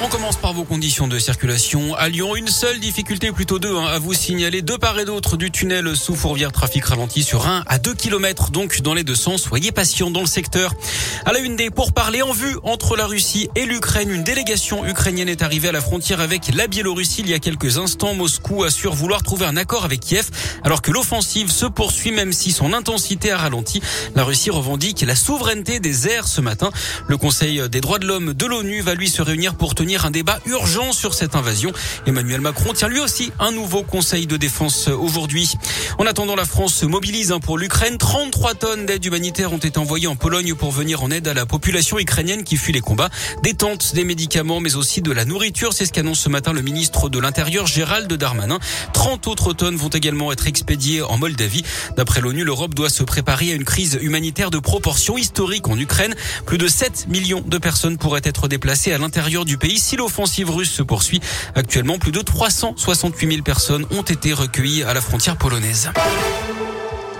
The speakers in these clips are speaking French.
On commence par vos conditions de circulation. À Lyon, une seule difficulté, plutôt deux, hein, à vous signaler. De part et d'autre du tunnel sous Fourvière, trafic ralenti sur 1 à 2 km, donc dans les deux sens. Soyez patients dans le secteur. À la une des pourparlers en vue entre la Russie et l'Ukraine, une délégation ukrainienne est arrivée à la frontière avec la Biélorussie il y a quelques instants. Moscou assure vouloir trouver un accord avec Kiev, alors que l'offensive se poursuit même si son intensité a ralenti. La Russie revendique la souveraineté des airs ce matin. Le Conseil des droits de l'homme de l'ONU va lui se réunir pour tenir un débat urgent sur cette invasion. Emmanuel Macron tient lui aussi un nouveau conseil de défense aujourd'hui. En attendant, la France se mobilise hein, pour l'Ukraine. 33 tonnes d'aide humanitaire ont été envoyées en Pologne pour venir en aide à la population ukrainienne qui fuit les combats. Des tentes, des médicaments, mais aussi de la nourriture. C'est ce qu'annonce ce matin le ministre de l'Intérieur, Gérald Darmanin. 30 autres tonnes vont également être expédiées en Moldavie. D'après l'ONU, l'Europe doit se préparer à une crise humanitaire de proportions historiques en Ukraine. Plus de 7 millions de personnes pourraient être déplacées à l'intérieur du pays si l'offensive russe se poursuit. Actuellement, plus de 368 000 personnes ont été recueillies à la frontière polonaise.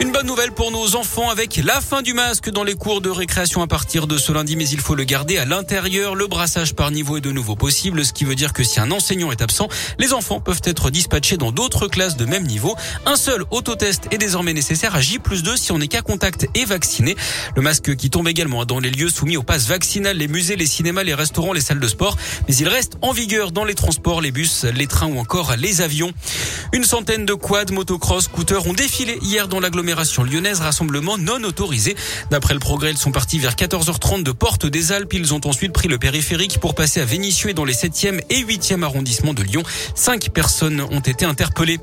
Une bonne nouvelle pour nos enfants avec la fin du masque dans les cours de récréation à partir de ce lundi, mais il faut le garder à l'intérieur. Le brassage par niveau est de nouveau possible, ce qui veut dire que si un enseignant est absent, les enfants peuvent être dispatchés dans d'autres classes de même niveau. Un seul autotest est désormais nécessaire à J 2 si on est qu'à contact et vacciné. Le masque qui tombe également dans les lieux soumis au pass vaccinal, les musées, les cinémas, les restaurants, les salles de sport, mais il reste en vigueur dans les transports, les bus, les trains ou encore les avions. Une centaine de quads, motocross, scooters ont défilé hier dans l'agglomération lyonnaise, rassemblement non autorisé. D'après le progrès, ils sont partis vers 14h30 de Porte des Alpes. Ils ont ensuite pris le périphérique pour passer à Vénissieux et dans les 7e et 8e arrondissements de Lyon. Cinq personnes ont été interpellées.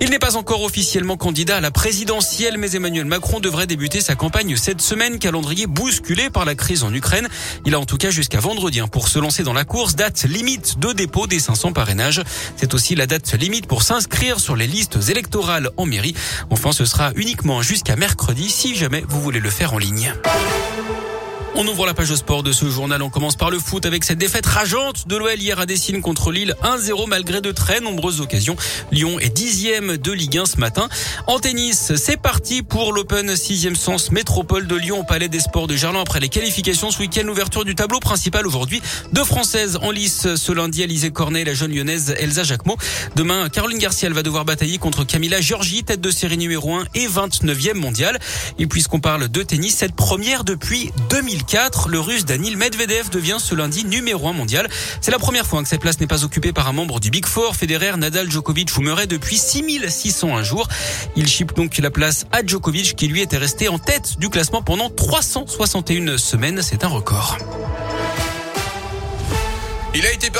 Il n'est pas encore officiellement candidat à la présidentielle, mais Emmanuel Macron devrait débuter sa campagne cette semaine, calendrier bousculé par la crise en Ukraine. Il a en tout cas jusqu'à vendredi hein, pour se lancer dans la course, date limite de dépôt des 500 parrainages. C'est aussi la date limite pour s'inscrire sur les listes électorales en mairie. Enfin, ce sera uniquement jusqu'à mercredi si jamais vous voulez le faire en ligne. On ouvre la page sport de ce journal. On commence par le foot avec cette défaite rageante de l'OL hier à Dessine contre Lille. 1-0 malgré de très nombreuses occasions. Lyon est dixième de Ligue 1 ce matin. En tennis, c'est parti pour l'Open 6e sens métropole de Lyon au Palais des Sports de Gerland après les qualifications ce week-end. L'ouverture du tableau principal aujourd'hui. Deux Françaises en lice ce lundi. Alizé Cornet et la jeune lyonnaise Elsa Jacquemot. Demain, Caroline Garcia va devoir batailler contre Camilla Giorgi, tête de série numéro 1 et 29e mondiale. Et puisqu'on parle de tennis, cette première depuis 2000 le russe Danil Medvedev devient ce lundi numéro 1 mondial. C'est la première fois que cette place n'est pas occupée par un membre du Big Four, Federer, Nadal, Djokovic ou Murray depuis 6601 jours. Il chip donc la place à Djokovic qui lui était resté en tête du classement pendant 361 semaines. C'est un record. Il a été.